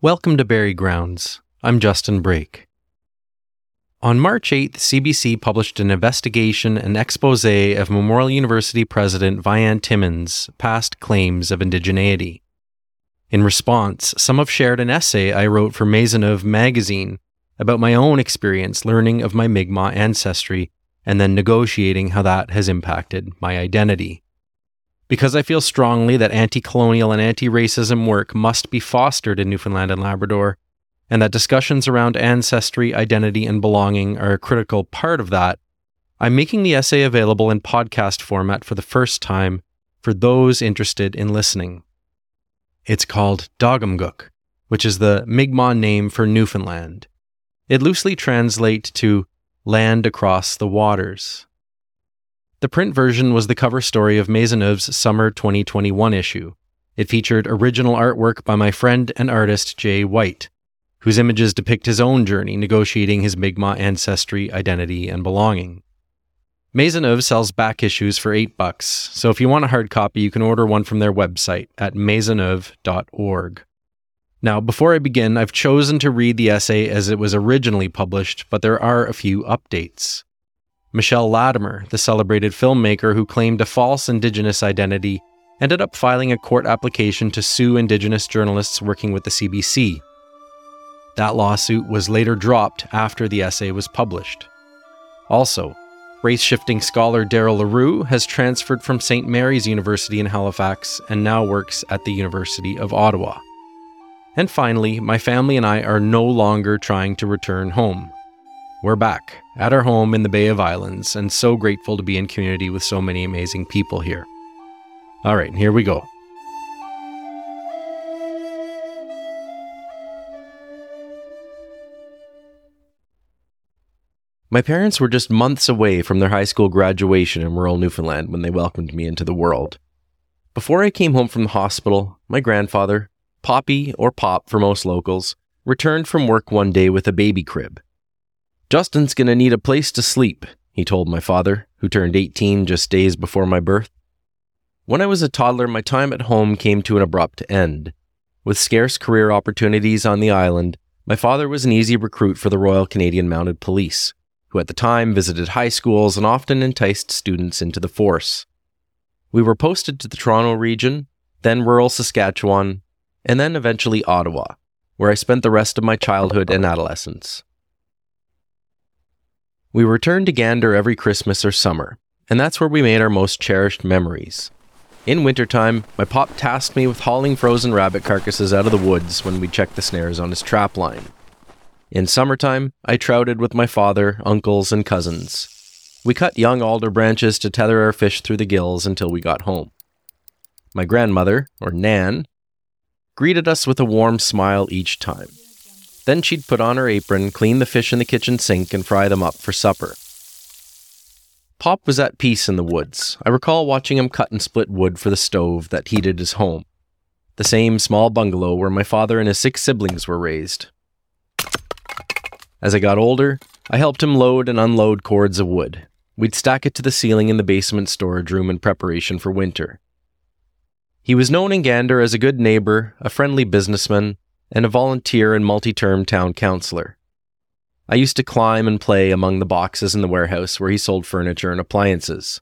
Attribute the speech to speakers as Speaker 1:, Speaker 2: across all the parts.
Speaker 1: Welcome to Barrie Grounds. I'm Justin Brake. On March 8th, CBC published an investigation and expose of Memorial University President Vianne Timmons' past claims of indigeneity. In response, some have shared an essay I wrote for Maisonneuve magazine about my own experience learning of my Mi'kmaq ancestry and then negotiating how that has impacted my identity. Because I feel strongly that anti colonial and anti racism work must be fostered in Newfoundland and Labrador, and that discussions around ancestry, identity, and belonging are a critical part of that, I'm making the essay available in podcast format for the first time for those interested in listening. It's called Ktaqmkuk, which is the Mi'kmaq name for Newfoundland. It loosely translates to land across the waters. The print version was the cover story of Maisonneuve's summer 2021 issue. It featured original artwork by my friend and artist Jay White, whose images depict his own journey negotiating his Mi'kmaq ancestry, identity, and belonging. Maisonneuve sells back issues for 8 bucks, so if you want a hard copy, you can order one from their website at maisonneuve.org. Now, before I begin, I've chosen to read the essay as it was originally published, but there are a few updates. Michelle Latimer, the celebrated filmmaker who claimed a false Indigenous identity, ended up filing a court application to sue Indigenous journalists working with the CBC. That lawsuit was later dropped after the essay was published. Also, race shifting scholar Darryl Leroux has transferred from St. Mary's University in Halifax and now works at the University of Ottawa. And finally, my family and I are no longer trying to return home. We're back at our home in the Bay of Islands and so grateful to be in community with so many amazing people here. All right, here we go. My parents were just months away from their high school graduation in rural Newfoundland when they welcomed me into the world. Before I came home from the hospital, my grandfather, Poppy or Pop for most locals, returned from work one day with a baby crib. Justin's gonna need a place to sleep, he told my father, who turned 18 just days before my birth. When I was a toddler, my time at home came to an abrupt end. With scarce career opportunities on the island, my father was an easy recruit for the Royal Canadian Mounted Police, who at the time visited high schools and often enticed students into the force. We were posted to the Toronto region, then rural Saskatchewan, and then eventually Ottawa, where I spent the rest of my childhood and adolescence. We returned to Gander every Christmas or summer, and that's where we made our most cherished memories. In wintertime, my pop tasked me with hauling frozen rabbit carcasses out of the woods when we checked the snares on his trap line. In summertime, I trouted with my father, uncles, and cousins. We cut young alder branches to tether our fish through the gills until we got home. My grandmother, or Nan, greeted us with a warm smile each time. Then she'd put on her apron, clean the fish in the kitchen sink, and fry them up for supper. Pop was at peace in the woods. I recall watching him cut and split wood for the stove that heated his home, the same small bungalow where my father and his six siblings were raised. As I got older, I helped him load and unload cords of wood. We'd stack it to the ceiling in the basement storage room in preparation for winter. He was known in Gander as a good neighbor, a friendly businessman, and a volunteer and multi term town councillor. I used to climb and play among the boxes in the warehouse where he sold furniture and appliances.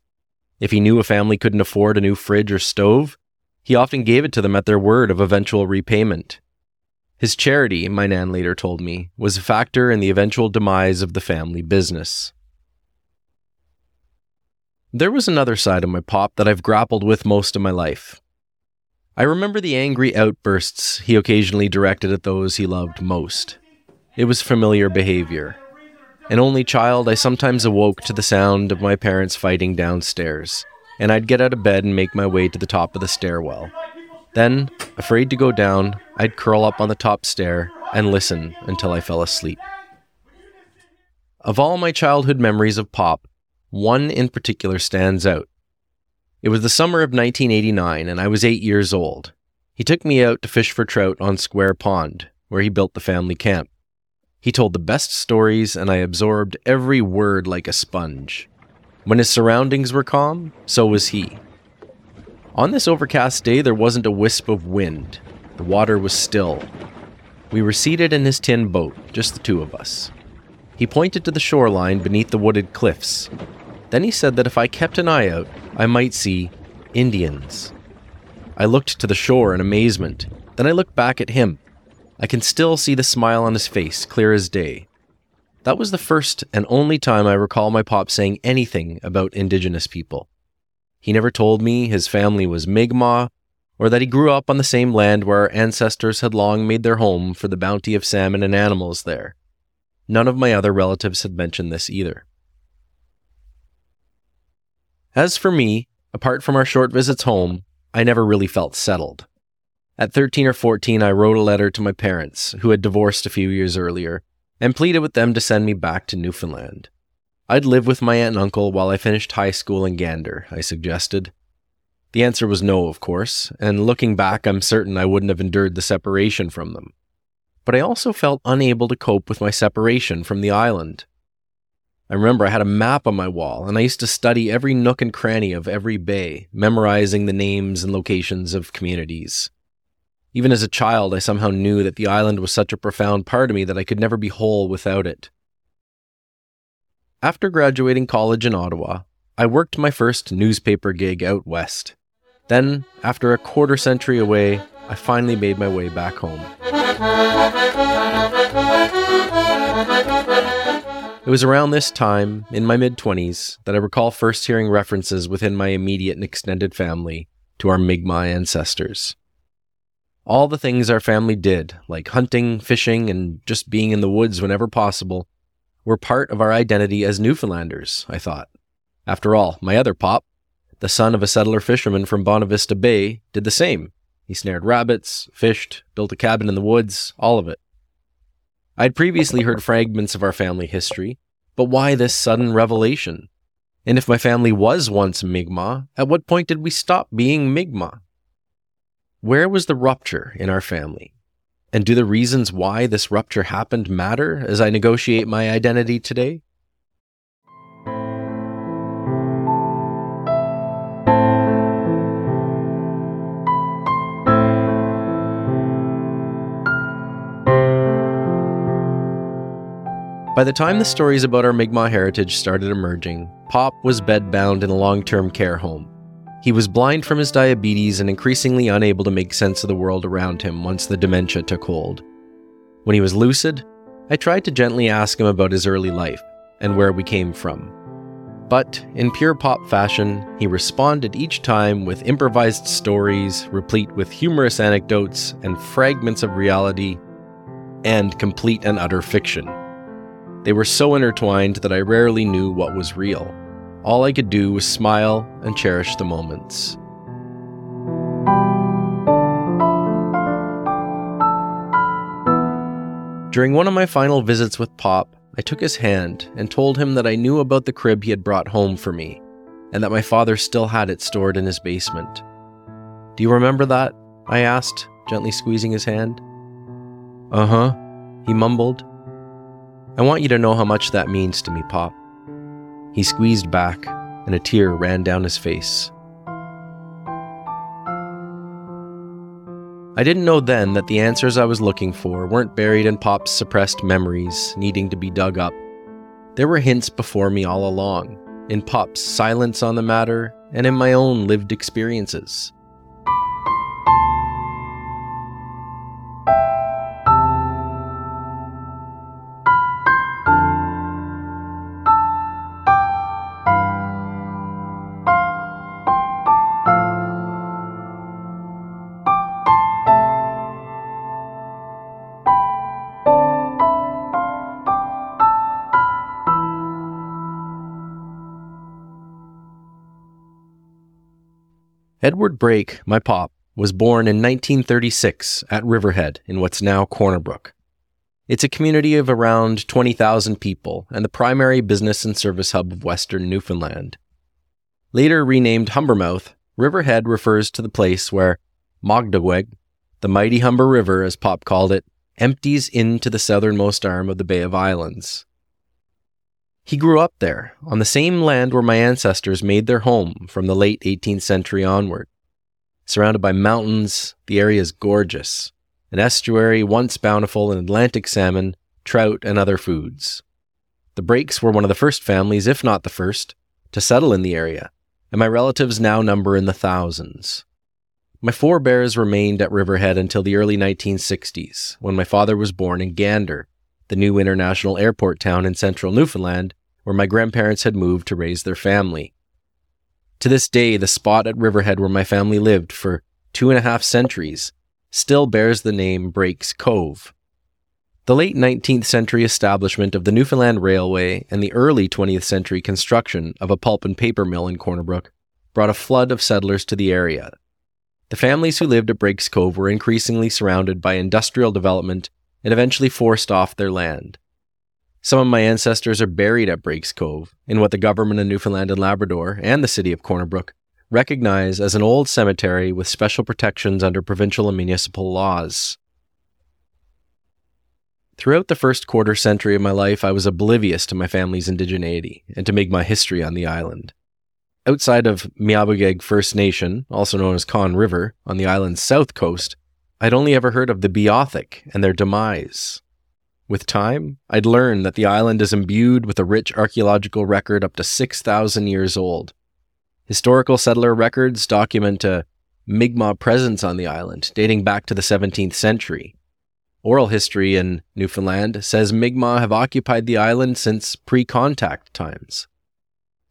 Speaker 1: If he knew a family couldn't afford a new fridge or stove, he often gave it to them at their word of eventual repayment. His charity, my nan later told me, was a factor in the eventual demise of the family business. There was another side of my pop that I've grappled with most of my life. I remember the angry outbursts he occasionally directed at those he loved most. It was familiar behavior. An only child, I sometimes awoke to the sound of my parents fighting downstairs, and I'd get out of bed and make my way to the top of the stairwell. Then, afraid to go down, I'd curl up on the top stair and listen until I fell asleep. Of all my childhood memories of Pop, one in particular stands out. It was the summer of 1989, and I was eight years old. He took me out to fish for trout on Square Pond, where he built the family camp. He told the best stories, and I absorbed every word like a sponge. When his surroundings were calm, so was he. On this overcast day, there wasn't a wisp of wind. The water was still. We were seated in his tin boat, just the two of us. He pointed to the shoreline beneath the wooded cliffs. Then he said that if I kept an eye out, I might see Indians. I looked to the shore in amazement. Then I looked back at him. I can still see the smile on his face, clear as day. That was the first and only time I recall my pop saying anything about Indigenous people. He never told me his family was Mi'kmaq, or that he grew up on the same land where our ancestors had long made their home for the bounty of salmon and animals there. None of my other relatives had mentioned this either. As for me, apart from our short visits home, I never really felt settled. At 13 or 14, I wrote a letter to my parents, who had divorced a few years earlier, and pleaded with them to send me back to Newfoundland. I'd live with my aunt and uncle while I finished high school in Gander, I suggested. The answer was no, of course, and looking back, I'm certain I wouldn't have endured the separation from them. But I also felt unable to cope with my separation from the island. I remember I had a map on my wall, and I used to study every nook and cranny of every bay, memorizing the names and locations of communities. Even as a child, I somehow knew that the island was such a profound part of me that I could never be whole without it. After graduating college in Ottawa, I worked my first newspaper gig out west. Then, after a quarter century away, I finally made my way back home. It was around this time, in my mid 20s, that I recall first hearing references within my immediate and extended family to our Mi'kmaq ancestors. All the things our family did, like hunting, fishing, and just being in the woods whenever possible, were part of our identity as Newfoundlanders, I thought. After all, my other pop, the son of a settler fisherman from Bonavista Bay, did the same. He snared rabbits, fished, built a cabin in the woods, all of it. I'd previously heard fragments of our family history, but why this sudden revelation? And if my family was once Mi'kmaq, at what point did we stop being Mi'kmaq? Where was the rupture in our family? And do the reasons why this rupture happened matter as I negotiate my identity today? By the time the stories about our Mi'kmaq heritage started emerging, Pop was bedbound in a long term care home. He was blind from his diabetes and increasingly unable to make sense of the world around him once the dementia took hold. When he was lucid, I tried to gently ask him about his early life and where we came from. But, in pure pop fashion, he responded each time with improvised stories replete with humorous anecdotes and fragments of reality and complete and utter fiction. They were so intertwined that I rarely knew what was real. All I could do was smile and cherish the moments. During one of my final visits with Pop, I took his hand and told him that I knew about the crib he had brought home for me, and that my father still had it stored in his basement. Do you remember that? I asked, gently squeezing his hand. Uh huh, he mumbled, I want you to know how much that means to me, Pop. He squeezed back, and a tear ran down his face. I didn't know then that the answers I was looking for weren't buried in Pop's suppressed memories, needing to be dug up. There were hints before me all along, in Pop's silence on the matter, and in my own lived experiences. Edward Brake, my pop, was born in 1936 at Riverhead in what's now Corner Brook. It's a community of around 20,000 people and the primary business and service hub of western Newfoundland. Later renamed Humbermouth, Riverhead refers to the place where Mogdaweg, the mighty Humber River as Pop called it, empties into the southernmost arm of the Bay of Islands. He grew up there, on the same land where my ancestors made their home from the late 18th century onward. Surrounded by mountains, the area is gorgeous. an estuary once bountiful in Atlantic salmon, trout, and other foods. The Brakes were one of the first families, if not the first, to settle in the area, and my relatives now number in the thousands. My forebears remained at Riverhead until the early 1960s, when my father was born in Gander, the new international airport town in central Newfoundland, where my grandparents had moved to raise their family. To this day, the spot at Riverhead where my family lived for two and a half centuries still bears the name Brakes Cove. The late 19th century establishment of the Newfoundland Railway and the early 20th century construction of a pulp and paper mill in Corner Brook brought a flood of settlers to the area. The families who lived at Brakes Cove were increasingly surrounded by industrial development and eventually forced off their land. Some of my ancestors are buried at Brakes Cove, in what the government of Newfoundland and Labrador and the city of Corner Brook recognize as an old cemetery with special protections under provincial and municipal laws. Throughout the first quarter century of my life, I was oblivious to my family's indigeneity and to Mi'kmaq history on the island. Outside of Miawpukek First Nation, also known as Conne River, on the island's south coast, I'd only ever heard of the Beothuk and their demise. With time, I'd learned that the island is imbued with a rich archaeological record up to 6,000 years old, Historical settler records document a Mi'kmaq presence on the island dating back to the 17th century. Oral history in Newfoundland says Mi'kmaq have occupied the island since pre contact times.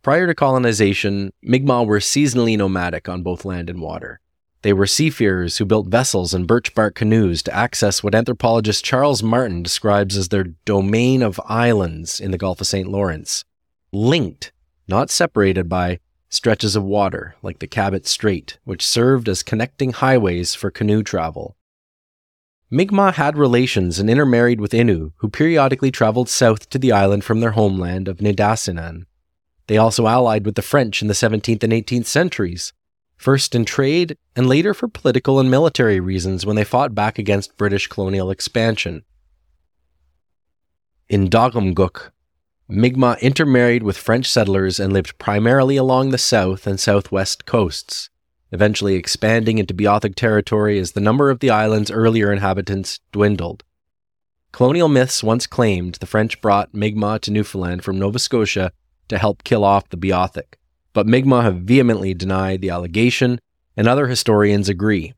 Speaker 1: Prior to colonization, Mi'kmaq were seasonally nomadic on both land and water. They were seafarers who built vessels and birch bark canoes to access what anthropologist Charles Martijn describes as their domain of islands in the Gulf of St. Lawrence, linked, not separated by stretches of water, like the Cabot Strait, which served as connecting highways for canoe travel. Mi'kmaq had relations and intermarried with Innu, who periodically traveled south to the island from their homeland of Nitassinan. They also allied with the French in the 17th and 18th centuries, first in trade and later for political and military reasons when they fought back against British colonial expansion. In Ktaqmkuk, Mi'kmaq intermarried with French settlers and lived primarily along the south and southwest coasts, eventually expanding into Beothuk territory as the number of the island's earlier inhabitants dwindled. Colonial myths once claimed the French brought Mi'kmaq to Newfoundland from Nova Scotia to help kill off the Beothuk, but Mi'kmaq have vehemently denied the allegation, and other historians agree.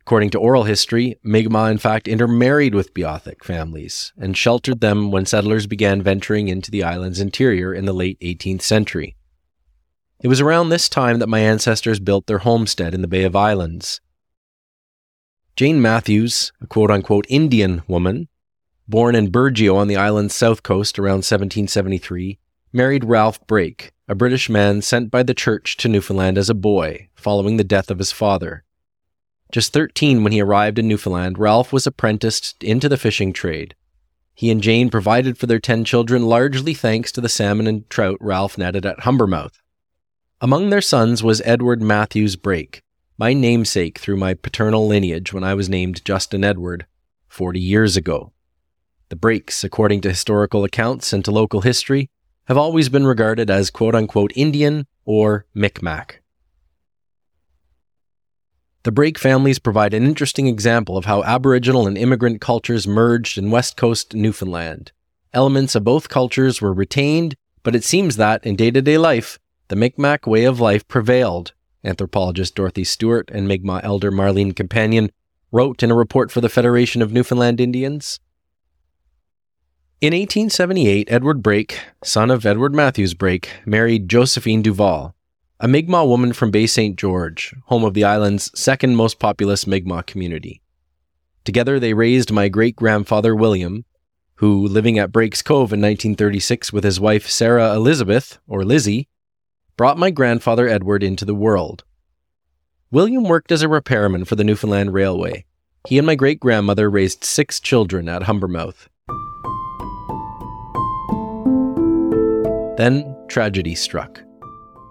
Speaker 1: According to oral history, Mi'kmaq in fact intermarried with Beothuk families and sheltered them when settlers began venturing into the island's interior in the late 18th century. It was around this time that my ancestors built their homestead in the Bay of Islands. Jane Matthews, a quote unquote Indian woman, born in Burgeo on the island's south coast around 1773, married Ralph Brake, a British man sent by the church to Newfoundland as a boy following the death of his father. Just 13 when he arrived in Newfoundland, Ralph was apprenticed into the fishing trade. He and Jane provided for their 10 children largely thanks to the salmon and trout Ralph netted at Humbermouth. Among their sons was Edward Matthews Brake, my namesake through my paternal lineage when I was named Justin Edward 40 years ago. The Brakes, according to historical accounts and to local history, have always been regarded as quote unquote Indian or Micmac. The Brake families provide an interesting example of how Aboriginal and immigrant cultures merged in West Coast Newfoundland. Elements of both cultures were retained, but it seems that, in day to day life, the Micmac way of life prevailed, anthropologist Dorothy Stewart and Mi'kmaq elder Marlene Companion wrote in a report for the Federation of Newfoundland Indians. In 1878, Edward Brake, son of Edward Matthews Brake, married Josephine Duval, a Mi'kmaq woman from Bay St. George, home of the island's second most populous Mi'kmaq community. Together, they raised my great grandfather William, who, living at Brakes Cove in 1936 with his wife Sarah Elizabeth, or Lizzie, brought my grandfather Edward into the world. William worked as a repairman for the Newfoundland Railway. He and my great grandmother raised six children at Humbermouth. Then tragedy struck.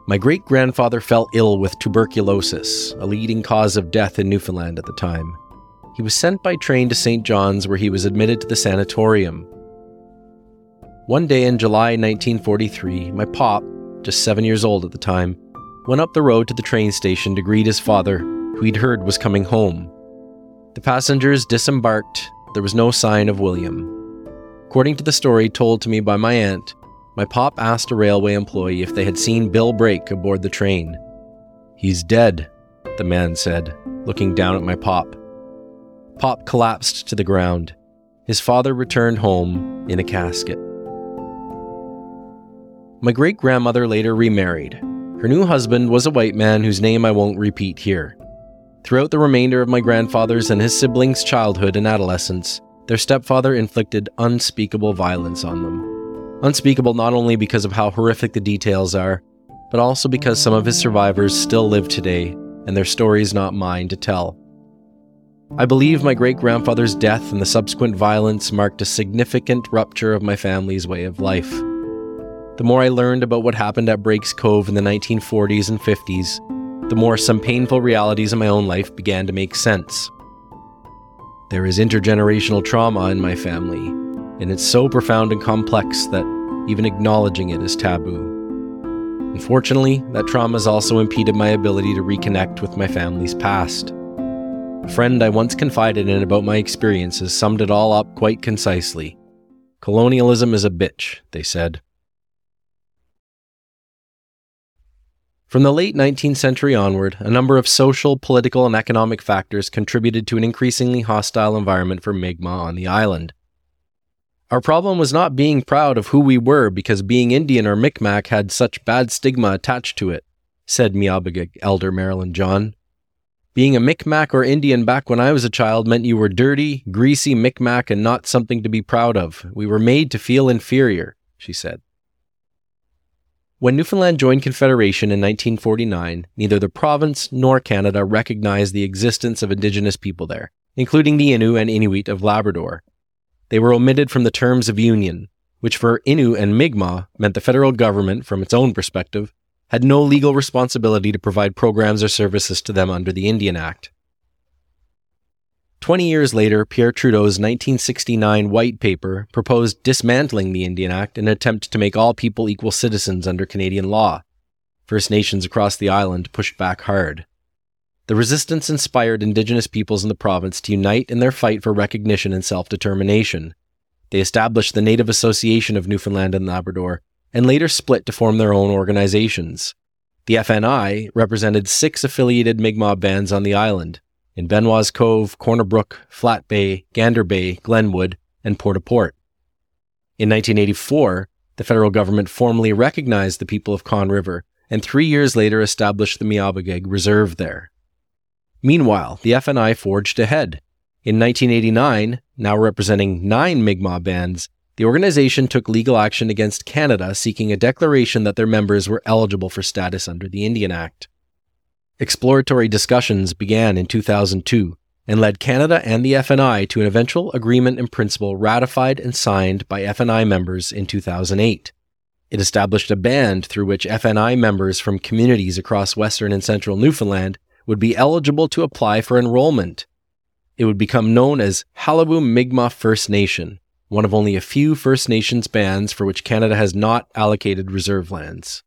Speaker 1: My great grandfather fell ill with tuberculosis, a leading cause of death in Newfoundland at the time. He was sent by train to St. John's, where he was admitted to the sanatorium. One day in July 1943, my pop, just seven years old at the time, went up the road to the train station to greet his father, who he'd heard was coming home. The passengers disembarked. There was no sign of William. According to the story told to me by my aunt, my pop asked a railway employee if they had seen Bill Brake aboard the train. He's dead, the man said, looking down at my pop. Pop collapsed to the ground. His father returned home in a casket. My great grandmother later remarried. Her new husband was a white man whose name I won't repeat here. Throughout the remainder of my grandfather's and his siblings' childhood and adolescence, their stepfather inflicted unspeakable violence on them. Unspeakable not only because of how horrific the details are, but also because some of his survivors still live today, and their stories not mine to tell. I believe my great grandfather's death and the subsequent violence marked a significant rupture of my family's way of life. The more I learned about what happened at Brakes Cove in the 1940s and 50s, the more some painful realities in my own life began to make sense. There is intergenerational trauma in my family, and it's so profound and complex that even acknowledging it is taboo. Unfortunately, that trauma has also impeded my ability to reconnect with my family's past. A friend I once confided in about my experiences summed it all up quite concisely. Colonialism is a bitch, they said. From the late 19th century onward, a number of social, political, and economic factors contributed to an increasingly hostile environment for Mi'kmaq on the island. Our problem was not being proud of who we were because being Indian or Micmac had such bad stigma attached to it, said Miawpukek elder Marilyn John. Being a Micmac or Indian back when I was a child meant you were dirty, greasy Micmac and not something to be proud of. We were made to feel inferior, she said. When Newfoundland joined Confederation in 1949, neither the province nor Canada recognized the existence of Indigenous people there, including the Innu and Inuit of Labrador. They were omitted from the terms of union, which for Innu and Mi'kmaq meant the federal government, from its own perspective, had no legal responsibility to provide programs or services to them under the Indian Act. Twenty years later, Pierre Trudeau's 1969 White Paper proposed dismantling the Indian Act in an attempt to make all people equal citizens under Canadian law. First Nations across the island pushed back hard. The resistance inspired Indigenous peoples in the province to unite in their fight for recognition and self determination. They established the Native Association of Newfoundland and Labrador and later split to form their own organizations. The FNI represented six affiliated Mi'kmaq bands on the island in Benoit's Cove, Corner Brook, Flat Bay, Gander Bay, Glenwood, and Port au Port. In 1984, the federal government formally recognized the people of Conne River and three years later established the Miawpukek Reserve there. Meanwhile, the FNI forged ahead. In 1989, now representing nine Mi'kmaq bands, the organization took legal action against Canada seeking a declaration that their members were eligible for status under the Indian Act. Exploratory discussions began in 2002 and led Canada and the FNI to an eventual agreement in principle ratified and signed by FNI members in 2008. It established a band through which FNI members from communities across western and central Newfoundland would be eligible to apply for enrollment. It would become known as Qalipu Mi'kmaq First Nation, one of only a few First Nations bands for which Canada has not allocated reserve lands.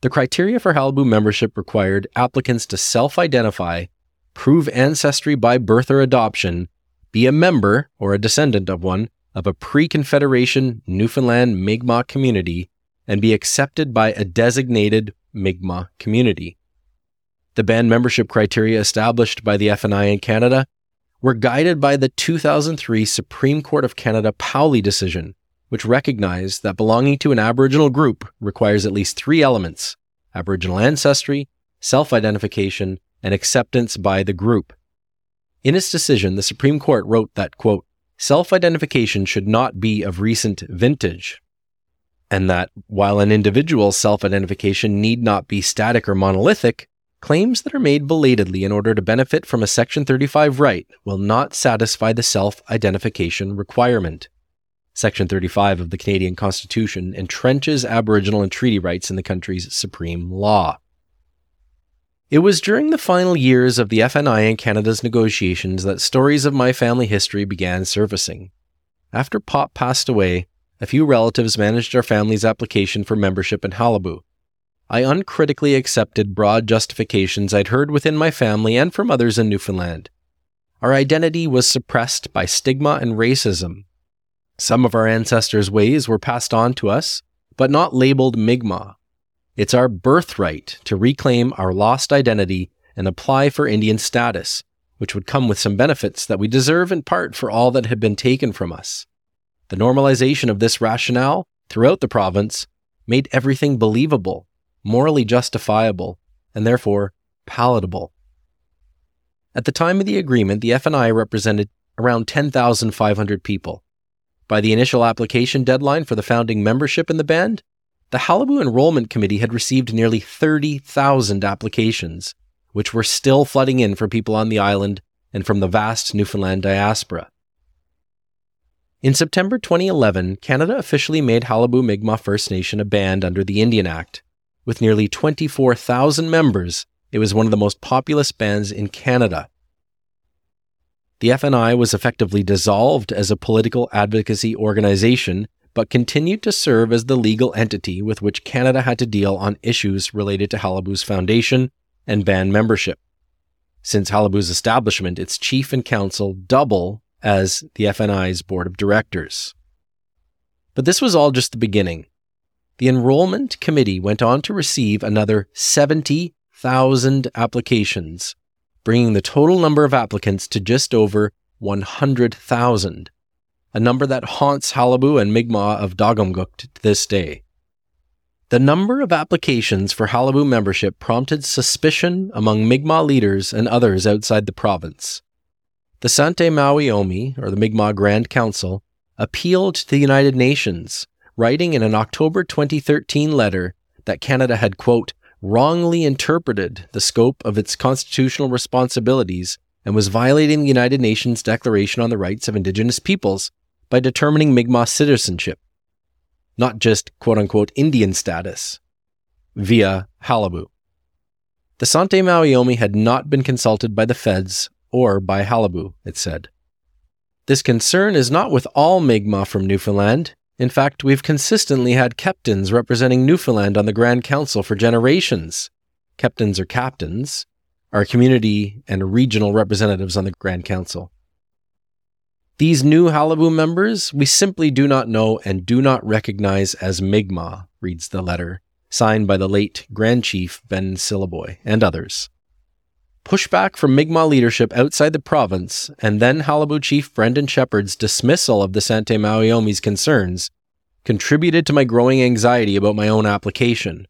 Speaker 1: The criteria for Qalipu membership required applicants to self identify, prove ancestry by birth or adoption, be a member or a descendant of one of a pre Confederation Newfoundland Mi'kmaq community, and be accepted by a designated Mi'kmaq community. The band membership criteria established by the FNI in Canada were guided by the 2003 Supreme Court of Canada Powley decision, which recognized that belonging to an Aboriginal group requires at least three elements Aboriginal ancestry, self identification, and acceptance by the group. In its decision, the Supreme Court wrote that, quote, self identification should not be of recent vintage, and that while an individual's self identification need not be static or monolithic, claims that are made belatedly in order to benefit from a Section 35 right will not satisfy the self identification requirement. Section 35 of the Canadian Constitution entrenches Aboriginal and treaty rights in the country's supreme law. It was during the final years of the FNI and Canada's negotiations that stories of my family history began surfacing. After Pop passed away, a few relatives managed our family's application for membership in Qalipu. I uncritically accepted broad justifications I'd heard within my family and from others in Newfoundland. our identity was suppressed by stigma and racism. Some of our ancestors' ways were passed on to us, but not labeled Mi'kmaq. It's our birthright to reclaim our lost identity and apply for Indian status, which would come with some benefits that we deserve in part for all that had been taken from us. The normalization of this rationale throughout the province made everything believable, morally justifiable, and therefore palatable. At the time of the agreement, the FNI represented around 10,500 people. By the initial application deadline for the founding membership in the band, the Qalipu Enrollment Committee had received nearly 30,000 applications, which were still flooding in from people on the island and from the vast Newfoundland diaspora. In September 2011, Canada officially made Qalipu Mi'kmaq First Nation a band under the Indian Act. With nearly 24,000 members, it was one of the most populous bands in Canada. The FNI was effectively dissolved as a political advocacy organization but continued to serve as the legal entity with which Canada had to deal on issues related to Qalipu's foundation and band membership. Since Qalipu's establishment, its chief and council double as the FNI's board of directors. But this was all just the beginning. The enrollment committee went on to receive another 70,000 applications, bringing the total number of applicants to just over 100,000 a number that haunts Qalipu and Mi'kmaq of Ktaqmkuk to this day. The number of applications for Qalipu membership prompted suspicion among Mi'kmaq leaders and others outside the province. The Sante' Mawio'mi or the Mi'kmaq Grand Council, appealed to the United Nations, writing in an October 2013 letter that Canada had, quote, wrongly interpreted the scope of its constitutional responsibilities and was violating the United Nations Declaration on the Rights of Indigenous Peoples by determining Mi'kmaq citizenship, not just quote unquote Indian status, via Qalipu. The Sante' Mawio'mi had not been consulted by the feds or by Qalipu, it said. This concern is not with all Mi'kmaq from Newfoundland. In fact, we've consistently had captains representing Newfoundland on the Grand Council for generations. Keptins or captains are community and regional representatives on the Grand Council. These new Qalipu members we simply do not know and do not recognize as Mi'kmaq, reads the letter, signed by the late Grand Chief Ben Sylliboy and others. Pushback from Mi'kmaq leadership outside the province, and then Qalipu Chief Brendan Sheppard's dismissal of the Sante' Mawio'mi concerns, contributed to my growing anxiety about my own application.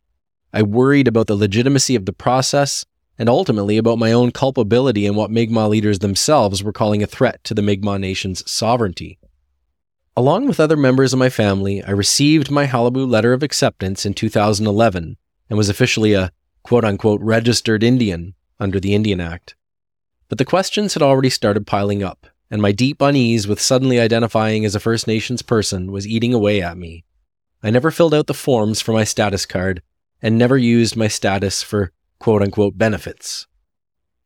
Speaker 1: I worried about the legitimacy of the process and ultimately about my own culpability in what Mi'kmaq leaders themselves were calling a threat to the Mi'kmaq nation's sovereignty. Along with other members of my family, I received my Qalipu letter of acceptance in 2011 and was officially a quote unquote registered Indian under the Indian Act. But the questions had already started piling up, and my deep unease with suddenly identifying as a First Nations person was eating away at me. I never filled out the forms for my status card and never used my status for quote unquote benefits.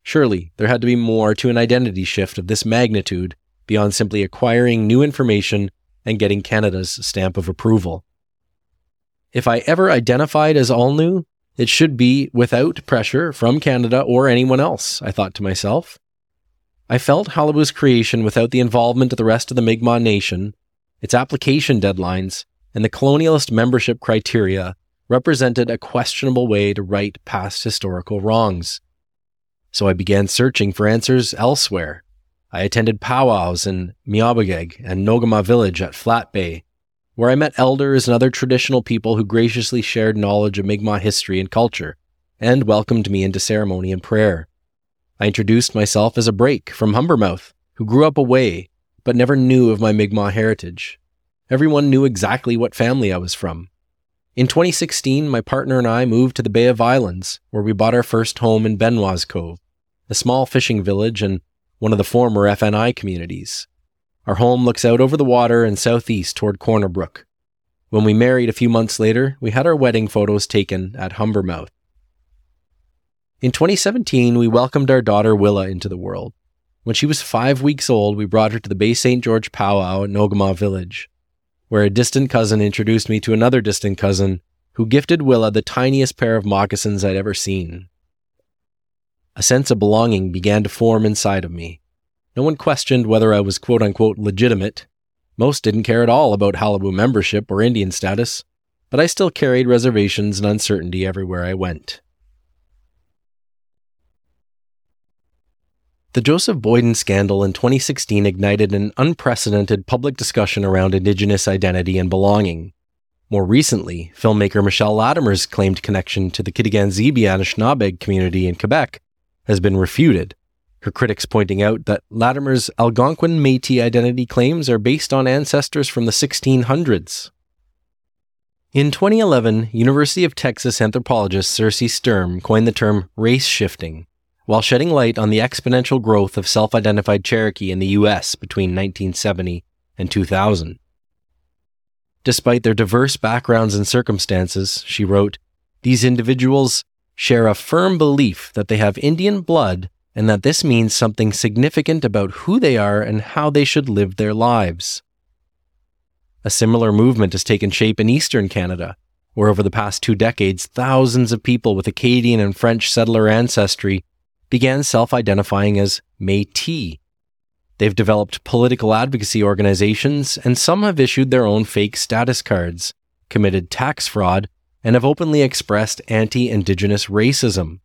Speaker 1: Surely there had to be more to an identity shift of this magnitude beyond simply acquiring new information and getting Canada's stamp of approval. If I ever identified as L'nu, it should be without pressure from Canada or anyone else, I thought to myself. I felt Qalipu's creation without the involvement of the rest of the Mi'kmaq nation, its application deadlines, and the colonialist membership criteria represented a questionable way to right past historical wrongs. So I began searching for answers elsewhere. I attended powwows in Miawpukek and Nogamah village at Flat Bay, where I met elders and other traditional people who graciously shared knowledge of Mi'kmaq history and culture and welcomed me into ceremony and prayer. I introduced myself as a Brake from Humbermouth, who grew up away but never knew of my Mi'kmaq heritage. Everyone knew exactly what family I was from. In 2016, my partner and I moved to the Bay of Islands, where we bought our first home in Benoit's Cove, a small fishing village and one of the former FNI communities. Our home looks out over the water and southeast toward Corner Brook. When we married a few months later, we had our wedding photos taken at Humbermouth. In 2017, we welcomed our daughter Willa into the world. When she was five weeks old, we brought her to the Bay St. George powwow at Nogamah Village where a distant cousin introduced me to another distant cousin who gifted Willa the tiniest pair of moccasins I'd ever seen. A sense of belonging began to form inside of me. No one questioned whether I was quote unquote legitimate. Most didn't care at all about Qalipu membership or Indian status, but I still carried reservations and uncertainty everywhere I went. The Joseph Boyden scandal in 2016 ignited an unprecedented public discussion around Indigenous identity and belonging. More recently, filmmaker Michelle Latimer's claimed connection to the Kitigan-Zibi Anishinaabe community in Quebec has been refuted, her critics pointing out that Latimer's Algonquin Métis identity claims are based on ancestors from the 1600s. In 2011, University of Texas anthropologist Circe Sturm coined the term race shifting while shedding light on the exponential growth of self identified Cherokee in the U.S. between 1970 and 2000. Despite their diverse backgrounds and circumstances, she wrote, these individuals share a firm belief that they have Indian blood and that this means something significant about who they are and how they should live their lives. A similar movement has taken shape in eastern Canada, where over the past two decades, thousands of people with Acadian and French settler ancestry began self identifying as Metis. They've developed political advocacy organizations, and some have issued their own fake status cards, committed tax fraud, and have openly expressed anti Indigenous racism.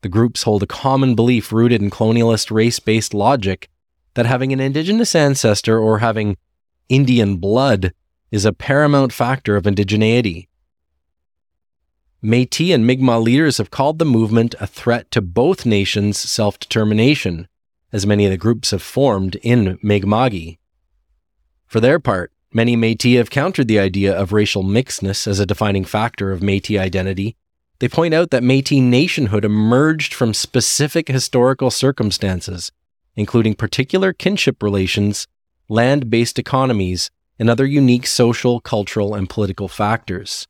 Speaker 1: The groups hold a common belief rooted in colonialist race based logic that having an Indigenous ancestor or having Indian blood is a paramount factor of indigeneity. Metis and Mi'kmaq leaders have called the movement a threat to both nations' self determination, as many of the groups have formed in Mi'kma'ki. For their part, many Metis have countered the idea of racial mixedness as a defining factor of Metis identity. They point out that Metis nationhood emerged from specific historical circumstances, including particular kinship relations, land based economies, and other unique social, cultural, and political factors.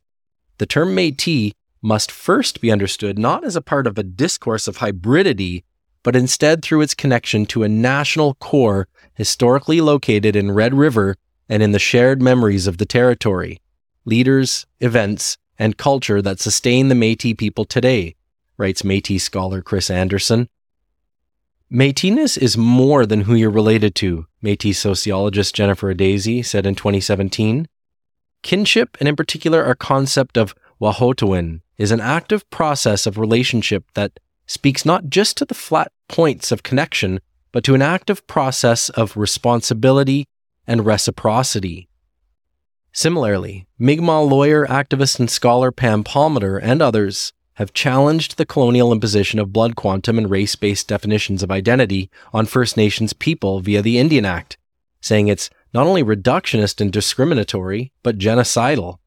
Speaker 1: The term Metis must first be understood not as a part of a discourse of hybridity, but instead through its connection to a national core historically located in Red River and in the shared memories of the territory, leaders, events, and culture that sustain the Metis people today, writes Metis scholar Chris Anderson. Métisness is more than who you're related to, Métis sociologist Jennifer Adese said in 2017. Kinship, and in particular our concept of wahkohtowin, is an active process of relationship that speaks not just to the flat points of connection, but to an active process of responsibility and reciprocity. Similarly, Mi'kmaq lawyer, activist, and scholar Pam Palmater and others have challenged the colonial imposition of blood quantum and race based definitions of identity on First Nations people via the Indian Act, saying it's not only reductionist and discriminatory, but genocidal.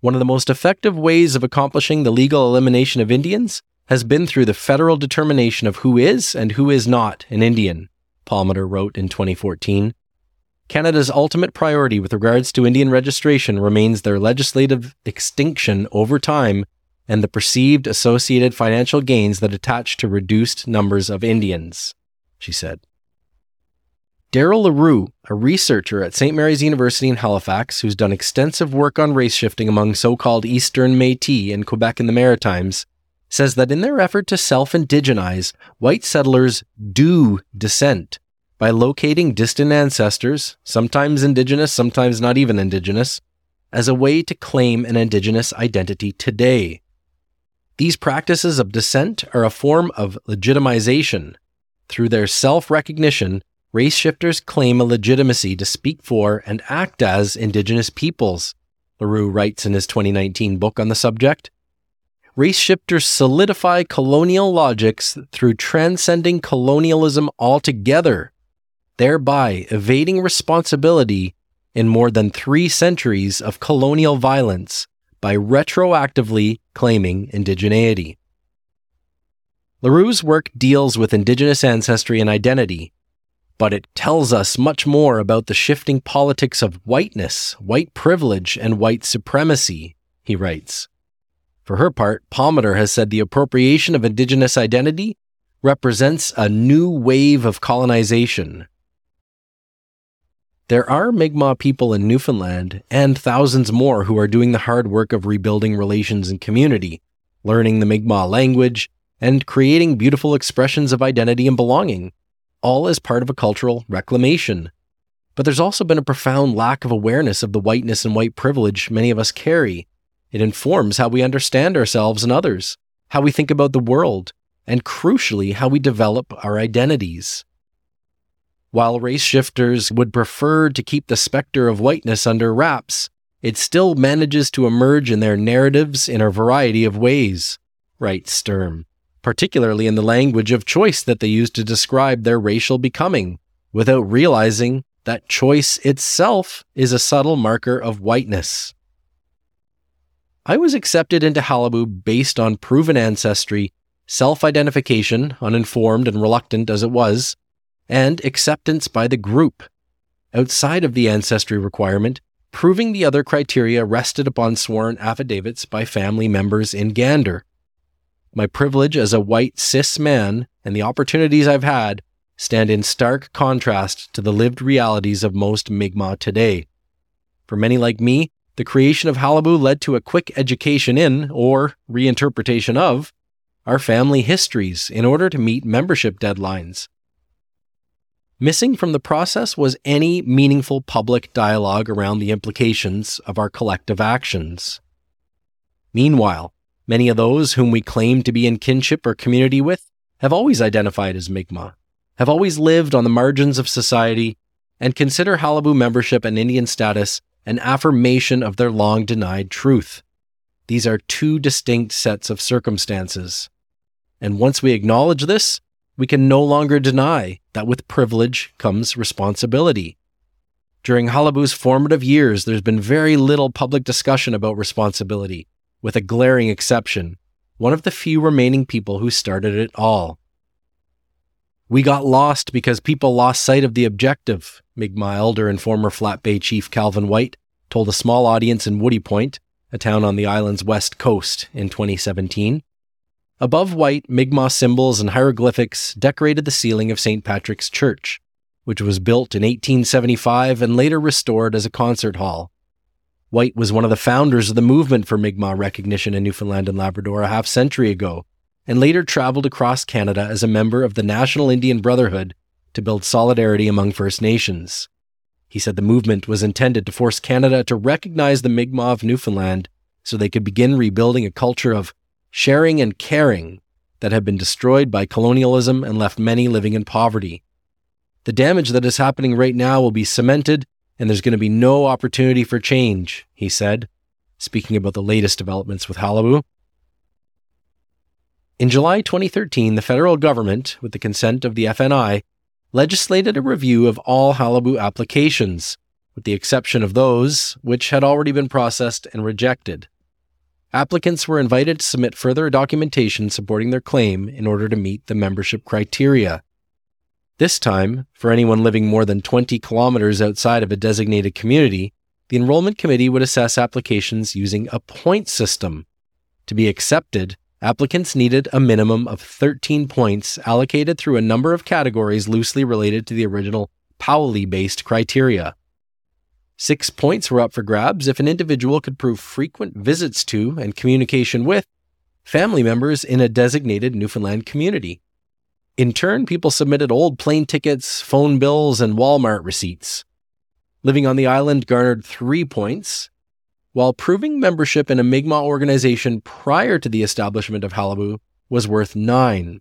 Speaker 1: One of the most effective ways of accomplishing the legal elimination of Indians has been through the federal determination of who is and who is not an Indian, Palmater wrote in 2014. Canada's ultimate priority with regards to Indian registration remains their legislative extinction over time and the perceived associated financial gains that attach to reduced numbers of Indians, she said. Darryl Leroux, a researcher at St. Mary's University in Halifax who's done extensive work on race shifting among so called Eastern Metis in Quebec and the Maritimes, says that in their effort to self indigenize, white settlers do dissent by locating distant ancestors, sometimes indigenous, sometimes not even indigenous, as a way to claim an indigenous identity today. These practices of descent are a form of legitimization. Through their self recognition, race shifters claim a legitimacy to speak for and act as Indigenous peoples, Leroux writes in his 2019 book on the subject. Race shifters solidify colonial logics through transcending colonialism altogether, thereby evading responsibility in more than three centuries of colonial violence by retroactively claiming indigeneity. Leroux's work deals with Indigenous ancestry and identity, but it tells us much more about the shifting politics of whiteness, white privilege, and white supremacy, he writes. For her part, Palmater has said the appropriation of Indigenous identity represents a new wave of colonization. There are Mi'kmaq people in Newfoundland and thousands more who are doing the hard work of rebuilding relations and community, learning the Mi'kmaq language, and creating beautiful expressions of identity and belonging all as part of a cultural reclamation. But there's also been a profound lack of awareness of the whiteness and white privilege many of us carry. It informs how we understand ourselves and others, how we think about the world, and crucially, how we develop our identities. While race shifters would prefer to keep the specter of whiteness under wraps, it still manages to emerge in their narratives in a variety of ways, writes Sturm, particularly in the language of choice that they use to describe their racial becoming, without realizing that choice itself is a subtle marker of whiteness. I was accepted into Qalipu based on proven ancestry, self identification, uninformed and reluctant as it was, and acceptance by the group. Outside of the ancestry requirement, Proving the other criteria rested upon sworn affidavits by family members in Gander. My privilege as a white cis man and the opportunities I've had stand in stark contrast to the lived realities of most Mi'kmaq today. For many like me, the creation of Qalipu led to a quick education in, or reinterpretation of, our family histories in order to meet membership deadlines. Missing from the process was any meaningful public dialogue around the implications of our collective actions. Meanwhile, many of those whom we claim to be in kinship or community with have always identified as Mi'kmaq, have always lived on the margins of society, and consider Qalipu membership and Indian status an affirmation of their long denied truth. These are two distinct sets of circumstances. And once we acknowledge this, we can no longer deny that with privilege comes responsibility. During Qalipu's formative years, there's been very little public discussion about responsibility, with a glaring exception one of the few remaining people who started it all. We got lost because people lost sight of the objective, Mi'kmaq elder and former Flat Bay chief Calvin White told a small audience in Woody Point, a town on the island's west coast, in 2017. Above white, Mi'kmaq symbols and hieroglyphics decorated the ceiling of St. Patrick's Church, which was built in 1875 and later restored as a concert hall. White was one of the founders of the movement for Mi'kmaq recognition in Newfoundland and Labrador a half century ago, and later traveled across Canada as a member of the National Indian Brotherhood to build solidarity among First Nations. He said the movement was intended to force Canada to recognize the Mi'kmaq of Newfoundland so they could begin rebuilding a culture of sharing and caring that have been destroyed by colonialism and left many living in poverty. The damage that is happening right now will be cemented, and there's going to be no opportunity for change, he said, speaking about the latest developments with Qalipu. In July 2013, the federal government, with the consent of the FNI, legislated a review of all Qalipu applications, with the exception of those which had already been processed and rejected applicants were invited to submit further documentation supporting their claim in order to meet the membership criteria. This time, for anyone living more than 20 kilometers outside of a designated community, the enrollment committee would assess applications using a point system. To be accepted, applicants needed a minimum of 13 points allocated through a number of categories loosely related to the original Paoli based criteria. Six points were up for grabs if an individual could prove frequent visits to and communication with family members in a designated Newfoundland community. In turn, people submitted old plane tickets, phone bills, and Walmart receipts. Living on the island garnered three points, while proving membership in a Mi'kmaq organization prior to the establishment of Qalipu was worth nine.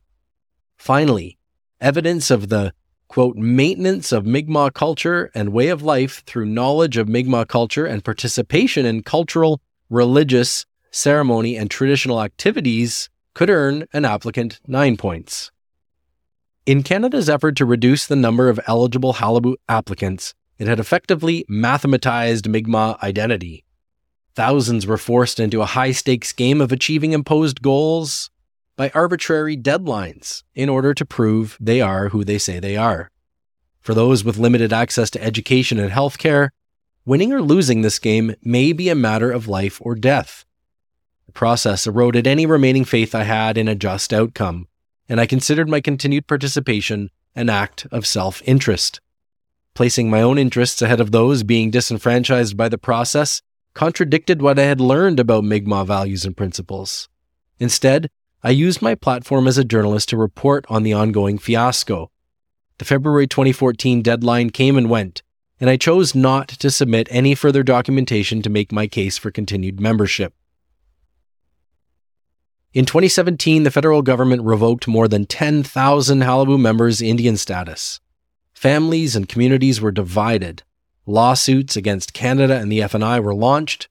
Speaker 1: Finally, evidence of the quote, maintenance of Mi'kmaq culture and way of life through knowledge of Mi'kmaq culture and participation in cultural, religious, ceremony, and traditional activities could earn an applicant nine points. In Canada's effort to reduce the number of eligible Qalipu applicants, it had effectively mathematized Mi'kmaq identity. Thousands were forced into a high stakes game of achieving imposed goals, by arbitrary deadlines in order to prove they are who they say they are. For those with limited access to education and healthcare, winning or losing this game may be a matter of life or death. The process eroded any remaining faith I had in a just outcome, and I considered my continued participation an act of self interest. Placing my own interests ahead of those being disenfranchised by the process contradicted what I had learned about Mi'kmaq values and principles. Instead, I used my platform as a journalist to report on the ongoing fiasco. The February 2014 deadline came and went, and I chose not to submit any further documentation to make my case for continued membership. In 2017, the federal government revoked more than 10,000 Qalipu members' Indian status. Families and communities were divided. Lawsuits against Canada and the FNI were launched,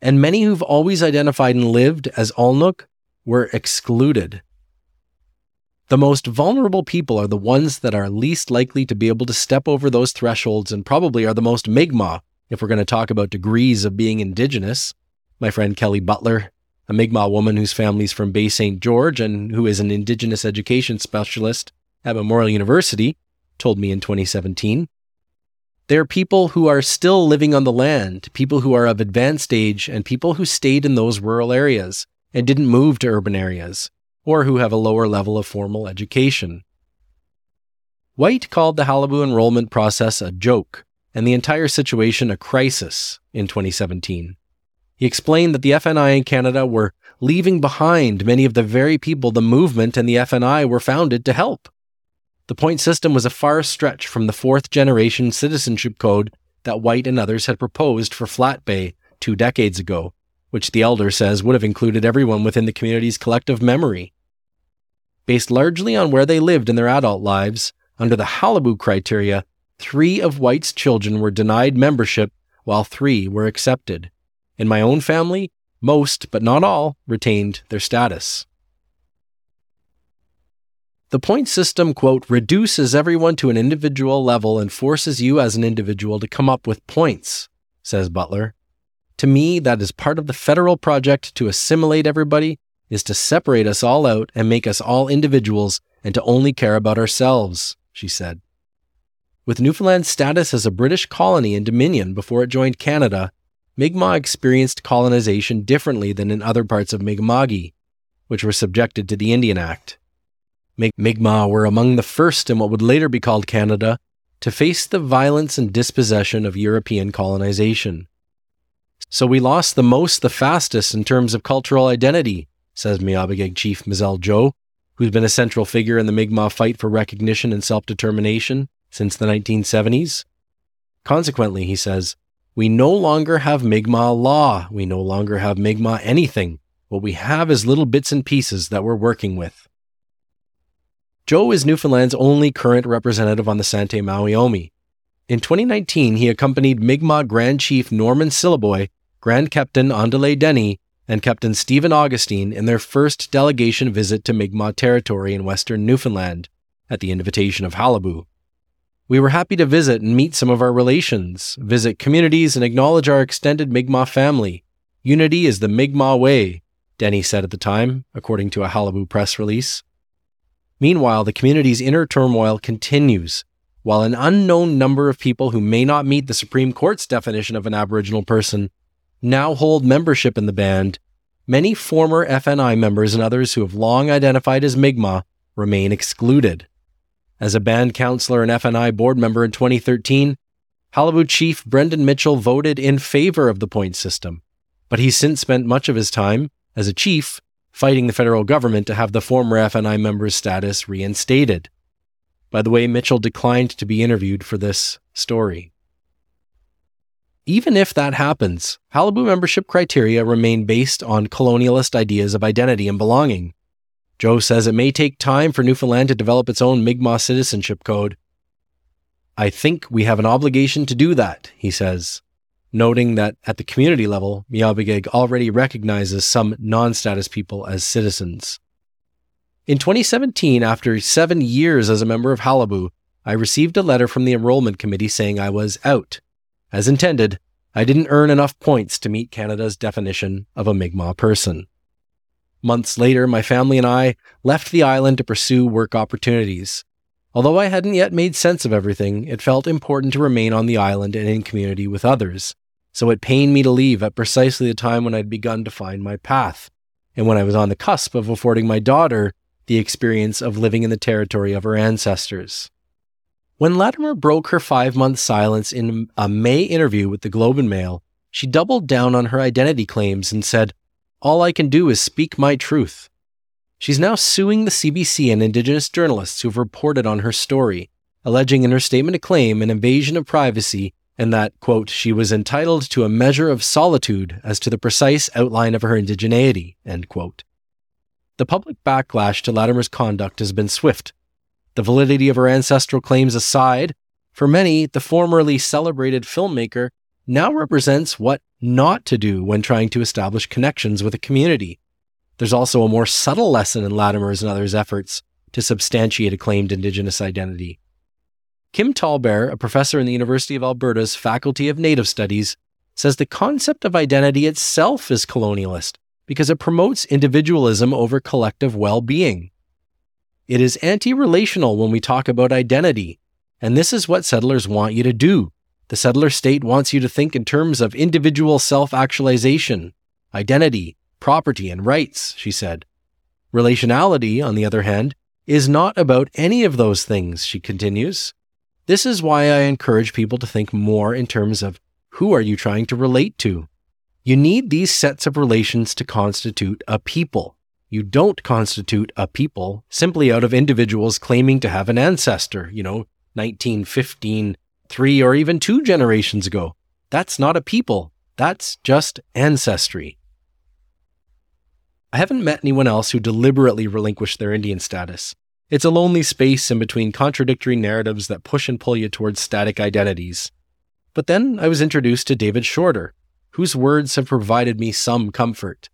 Speaker 1: and many who've always identified and lived as L'nuk were excluded. The most vulnerable people are the ones that are least likely to be able to step over those thresholds and probably are the most Mi'kmaq if we're going to talk about degrees of being Indigenous. My friend Kelly Butler, a Mi'kmaq woman whose family's from Bay St. George and who is an Indigenous education specialist at Memorial University, told me in 2017. There are people who are still living on the land, people who are of advanced age, and people who stayed in those rural areas and didn't move to urban areas, or who have a lower level of formal education. White called the Qalipu enrollment process a joke and the entire situation a crisis in 2017. He explained that the FNI in Canada were leaving behind many of the very people the movement and the FNI were founded to help. The point system was a far stretch from the fourth generation citizenship code that White and others had proposed for Flat Bay two decades ago, which the elder says would have included everyone within the community's collective memory. Based largely on where they lived in their adult lives, under the Qalipu criteria, three of White's children were denied membership while three were accepted. In my own family, most, but not all, retained their status. The point system, quote, reduces everyone to an individual level and forces you as an individual to come up with points, says Butler. To me, that is part of the federal project to assimilate everybody, is to separate us all out and make us all individuals and to only care about ourselves, she said. With Newfoundland's status as a British colony and dominion before it joined Canada, Mi'kmaq experienced colonization differently than in other parts of Mi'kma'ki, which were subjected to the Indian Act. Mi'kmaq were among the first in what would later be called Canada to face the violence and dispossession of European colonization. So we lost the most the fastest in terms of cultural identity, says Miawpukek Chief Mi'sel Joe, who's been a central figure in the Mi'kmaq fight for recognition and self determination since the 1970s. Consequently, he says, we no longer have Mi'kmaq law. We no longer have Mi'kmaq anything. What we have is little bits and pieces that we're working with. Joe is Newfoundland's only current representative on the Sante' Mawio'mi In 2019, he accompanied Mi'kmaq Grand Chief Norman Sylliboy, Grand Keptin Antle Denny, and Keptin Stephen Augustine in their first delegation visit to Mi'kmaq territory in western Newfoundland, at the invitation of Qalipu. We were happy to visit and meet some of our relations, visit communities, and acknowledge our extended Mi'kmaq family. Unity is the Mi'kmaq way, Denny said at the time, according to a Qalipu press release. Meanwhile, the community's inner turmoil continues, while an unknown number of people who may not meet the Supreme Court's definition of an Aboriginal person now hold membership in the band. Many former FNI members and others who have long identified as Mi'kmaq remain excluded. As a band counselor and FNI board member in 2013, Qalipu chief Brendan Mitchell voted in favor of the point system, but he's since spent much of his time as a chief fighting the federal government to have the former FNI member's status reinstated. By the way, Mitchell declined to be interviewed for this story. Even if that happens, Qalipu membership criteria remain based on colonialist ideas of identity and belonging. Joe says it may take time for Newfoundland to develop its own Mi'kmaq citizenship code. I think we have an obligation to do that, he says noting that at the community level, Miawpukek already recognizes some non status people as citizens. In 2017, after seven years as a member of Qalipu, I received a letter from the enrollment committee saying I was out. As intended, I didn't earn enough points to meet Canada's definition of a Mi'kmaq person. Months later, my family and I left the island to pursue work opportunities. Although I hadn't yet made sense of everything, it felt important to remain on the island and in community with others. So it pained me to leave at precisely the time when I'd begun to find my path, and when I was on the cusp of affording my daughter the experience of living in the territory of her ancestors. When Latimer broke her five month silence in a May interview with the Globe and Mail, she doubled down on her identity claims and said, All I can do is speak my truth. She's now suing the CBC and Indigenous journalists who've reported on her story, alleging in her statement of claim an invasion of privacy and that, quote, she was entitled to a measure of solitude as to the precise outline of her indigeneity, end quote. The public backlash to Latimer's conduct has been swift. The validity of her ancestral claims aside, for many, the formerly celebrated filmmaker now represents what not to do when trying to establish connections with a community. There's also a more subtle lesson in Latimer's and others' efforts to substantiate a claimed Indigenous identity. Kim Tallbear, a professor in the University of Alberta's Faculty of Native Studies, says the concept of identity itself is colonialist because it promotes individualism over collective well being. It is anti relational when we talk about identity, and this is what settlers want you to do. The settler state wants you to think in terms of individual self actualization, identity, property, and rights, she said. Relationality, on the other hand, is not about any of those things, she continues. This is why I encourage people to think more in terms of who are you trying to relate to? You need these sets of relations to constitute a people. You don't constitute a people simply out of individuals claiming to have an ancestor, you know, 1915, three or even two generations ago. That's not a people. That's just ancestry. I haven't met anyone else who deliberately relinquished their Indian status. It's a lonely space in between contradictory narratives that push and pull you towards static identities. But then I was introduced to David Shorter, whose words have provided me some comfort.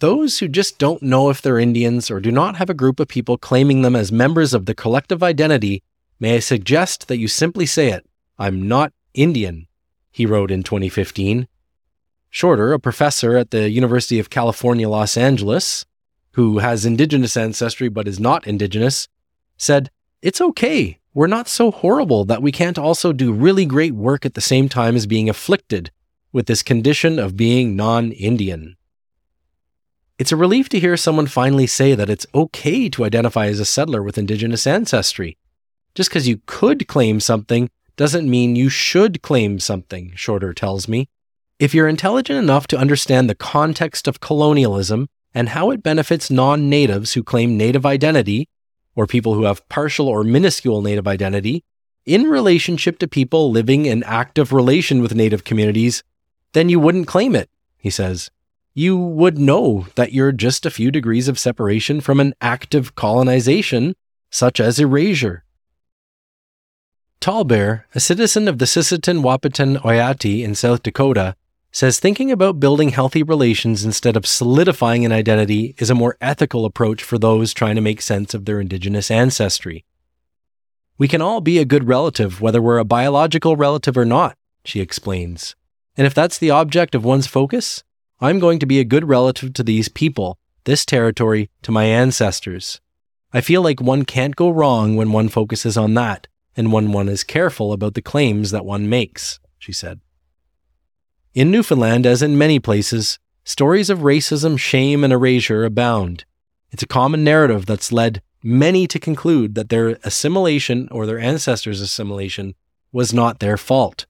Speaker 1: Those who just don't know if they're Indians or do not have a group of people claiming them as members of the collective identity, may I suggest that you simply say it I'm not Indian, he wrote in 2015. Shorter, a professor at the University of California, Los Angeles, who has indigenous ancestry but is not indigenous, said, It's okay. We're not so horrible that we can't also do really great work at the same time as being afflicted with this condition of being non Indian. It's a relief to hear someone finally say that it's okay to identify as a settler with indigenous ancestry. Just because you could claim something doesn't mean you should claim something, Shorter tells me. If you're intelligent enough to understand the context of colonialism and how it benefits non natives who claim native identity, or people who have partial or minuscule native identity, in relationship to people living in active relation with native communities, then you wouldn't claim it, he says. You would know that you're just a few degrees of separation from an active colonization, such as erasure. Tallbear, a citizen of the Sisseton Wahpeton Oyate in South Dakota, says thinking about building healthy relations instead of solidifying an identity is a more ethical approach for those trying to make sense of their indigenous ancestry. We can all be a good relative, whether we're a biological relative or not, she explains. And if that's the object of one's focus, I'm going to be a good relative to these people, this territory, to my ancestors. I feel like one can't go wrong when one focuses on that, and when one is careful about the claims that one makes, she said. In Newfoundland, as in many places, stories of racism, shame, and erasure abound. It's a common narrative that's led many to conclude that their assimilation or their ancestors' assimilation was not their fault.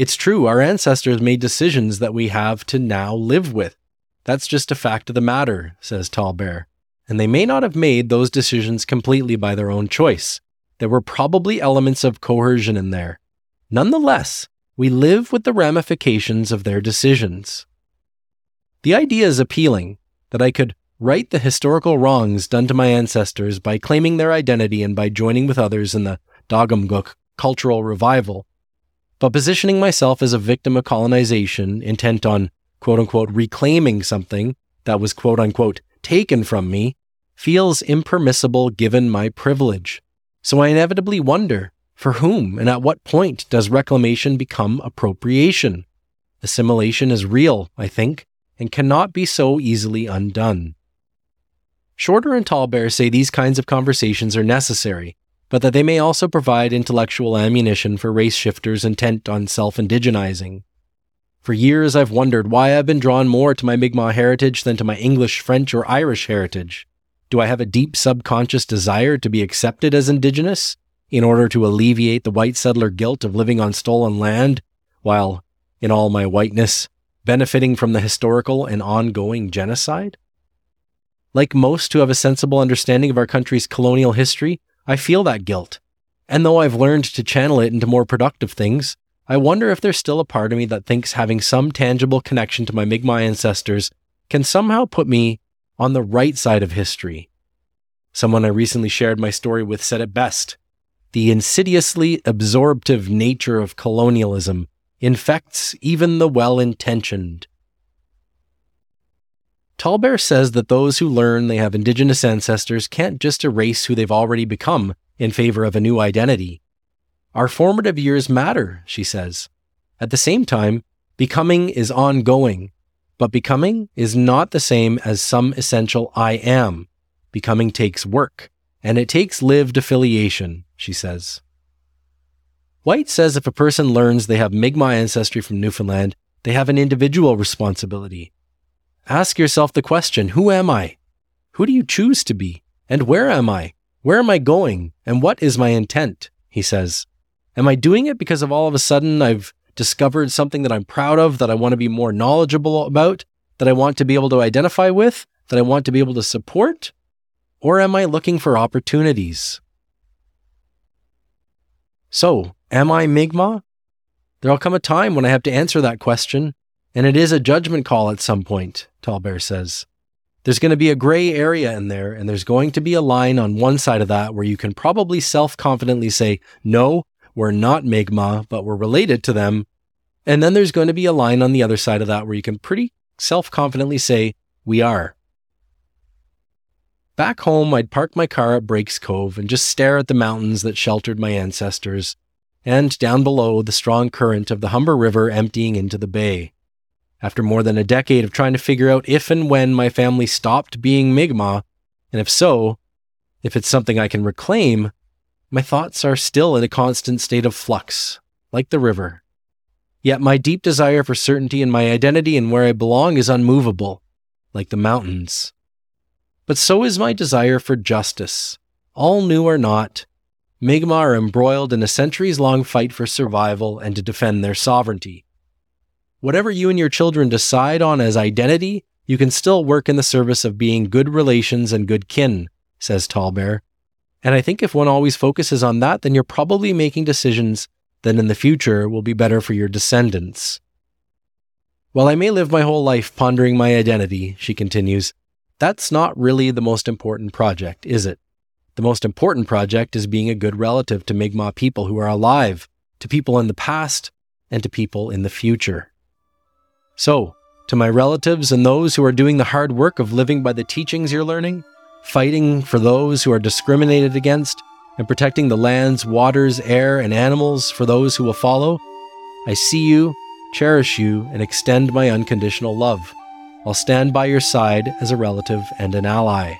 Speaker 1: It's true, our ancestors made decisions that we have to now live with. That's just a fact of the matter, says Tallbear. And they may not have made those decisions completely by their own choice. There were probably elements of coercion in there. Nonetheless, we live with the ramifications of their decisions. The idea is appealing that I could right the historical wrongs done to my ancestors by claiming their identity and by joining with others in the Ktaqmkuk cultural revival, but positioning myself as a victim of colonization intent on quote unquote reclaiming something that was quote unquote taken from me feels impermissible given my privilege. So I inevitably wonder for whom and at what point does reclamation become appropriation? Assimilation is real, I think, and cannot be so easily undone. Shorter and Tallbear say these kinds of conversations are necessary, but that they may also provide intellectual ammunition for race shifters intent on self indigenizing. For years, I've wondered why I've been drawn more to my Mi'kmaq heritage than to my English, French, or Irish heritage. Do I have a deep subconscious desire to be accepted as Indigenous? in order to alleviate the white settler guilt of living on stolen land, while, in all my whiteness, benefiting from the historical and ongoing genocide? Like most who have a sensible understanding of our country's colonial history, I feel that guilt. And though I've learned to channel it into more productive things, I wonder if there's still a part of me that thinks having some tangible connection to my Mi'kmaq ancestors can somehow put me on the right side of history. Someone I recently shared my story with said it best. The insidiously absorptive nature of colonialism infects even the well intentioned. Tallbear says that those who learn they have Indigenous ancestors can't just erase who they've already become in favor of a new identity. Our formative years matter, she says. At the same time, becoming is ongoing, but becoming is not the same as some essential I am. Becoming takes work, and it takes lived affiliation, she says. White says if a person learns they have Mi'kmaq ancestry from Newfoundland, they have an individual responsibility. Ask yourself the question Who am I? Who do you choose to be? And where am I? Where am I going? And what is my intent? He says. Am I doing it because of all of a sudden I've discovered something that I'm proud of, that I want to be more knowledgeable about, that I want to be able to identify with, that I want to be able to support? Or am I looking for opportunities? So, am I Mi'kmaq? There'll come a time when I have to answer that question, and it is a judgment call at some point, Tallbear says. There's going to be a gray area in there, and there's going to be a line on one side of that where you can probably self confidently say, No, we're not Mi'kmaq, but we're related to them. And then there's going to be a line on the other side of that where you can pretty self confidently say, We are. Back home, I'd park my car at Brakes Cove and just stare at the mountains that sheltered my ancestors, and down below, the strong current of the Humber River emptying into the bay. After more than a decade of trying to figure out if and when my family stopped being Mi'kmaq, and if so, if it's something I can reclaim, my thoughts are still in a constant state of flux, like the river. Yet my deep desire for certainty in my identity and where I belong is unmovable, like the mountains. But so is my desire for justice. L'nu or not, Mi'kmaq are embroiled in a centuries long fight for survival and to defend their sovereignty. Whatever you and your children decide on as identity, you can still work in the service of being good relations and good kin, says Tallbear. And I think if one always focuses on that, then you're probably making decisions that in the future will be better for your descendants. While I may live my whole life pondering my identity, she continues, that's not really the most important project, is it? The most important project is being a good relative to Mi'kmaq people who are alive, to people in the past, and to people in the future. So, to my relatives and those who are doing the hard work of living by the teachings you're learning, fighting for those who are discriminated against, and protecting the lands, waters, air, and animals for those who will follow, I see you, cherish you, and extend my unconditional love. I'll stand by your side as a relative and an ally.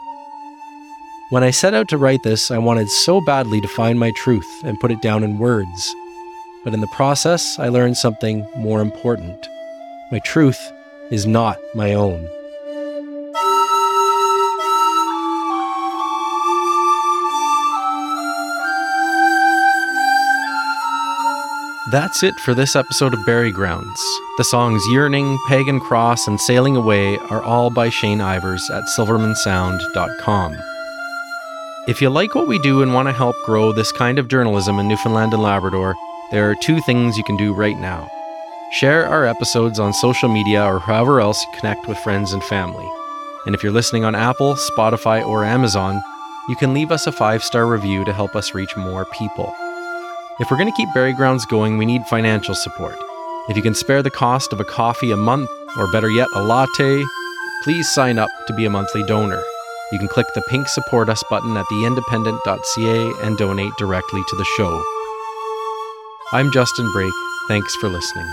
Speaker 1: When I set out to write this, I wanted so badly to find my truth and put it down in words. But in the process, I learned something more important. My truth is not my own. That's it for this episode of Bury Grounds. The songs Yearning, Pagan Cross, and Sailing Away are all by Shane Ivers at sivermansound.com. If you like what we do and want to help grow this kind of journalism in Newfoundland and Labrador, there are two things you can do right now. Share our episodes on social media or however else you connect with friends and family. And if you're listening on Apple, Spotify, or Amazon, you can leave us a five star review to help us reach more people. If we're going to keep Bury Grounds going, we need financial support. If you can spare the cost of a coffee a month, or better yet, a latte, please sign up to be a monthly donor. You can click the pink Support Us button at theindependent.ca and donate directly to the show. I'm Justin Brake. Thanks for listening.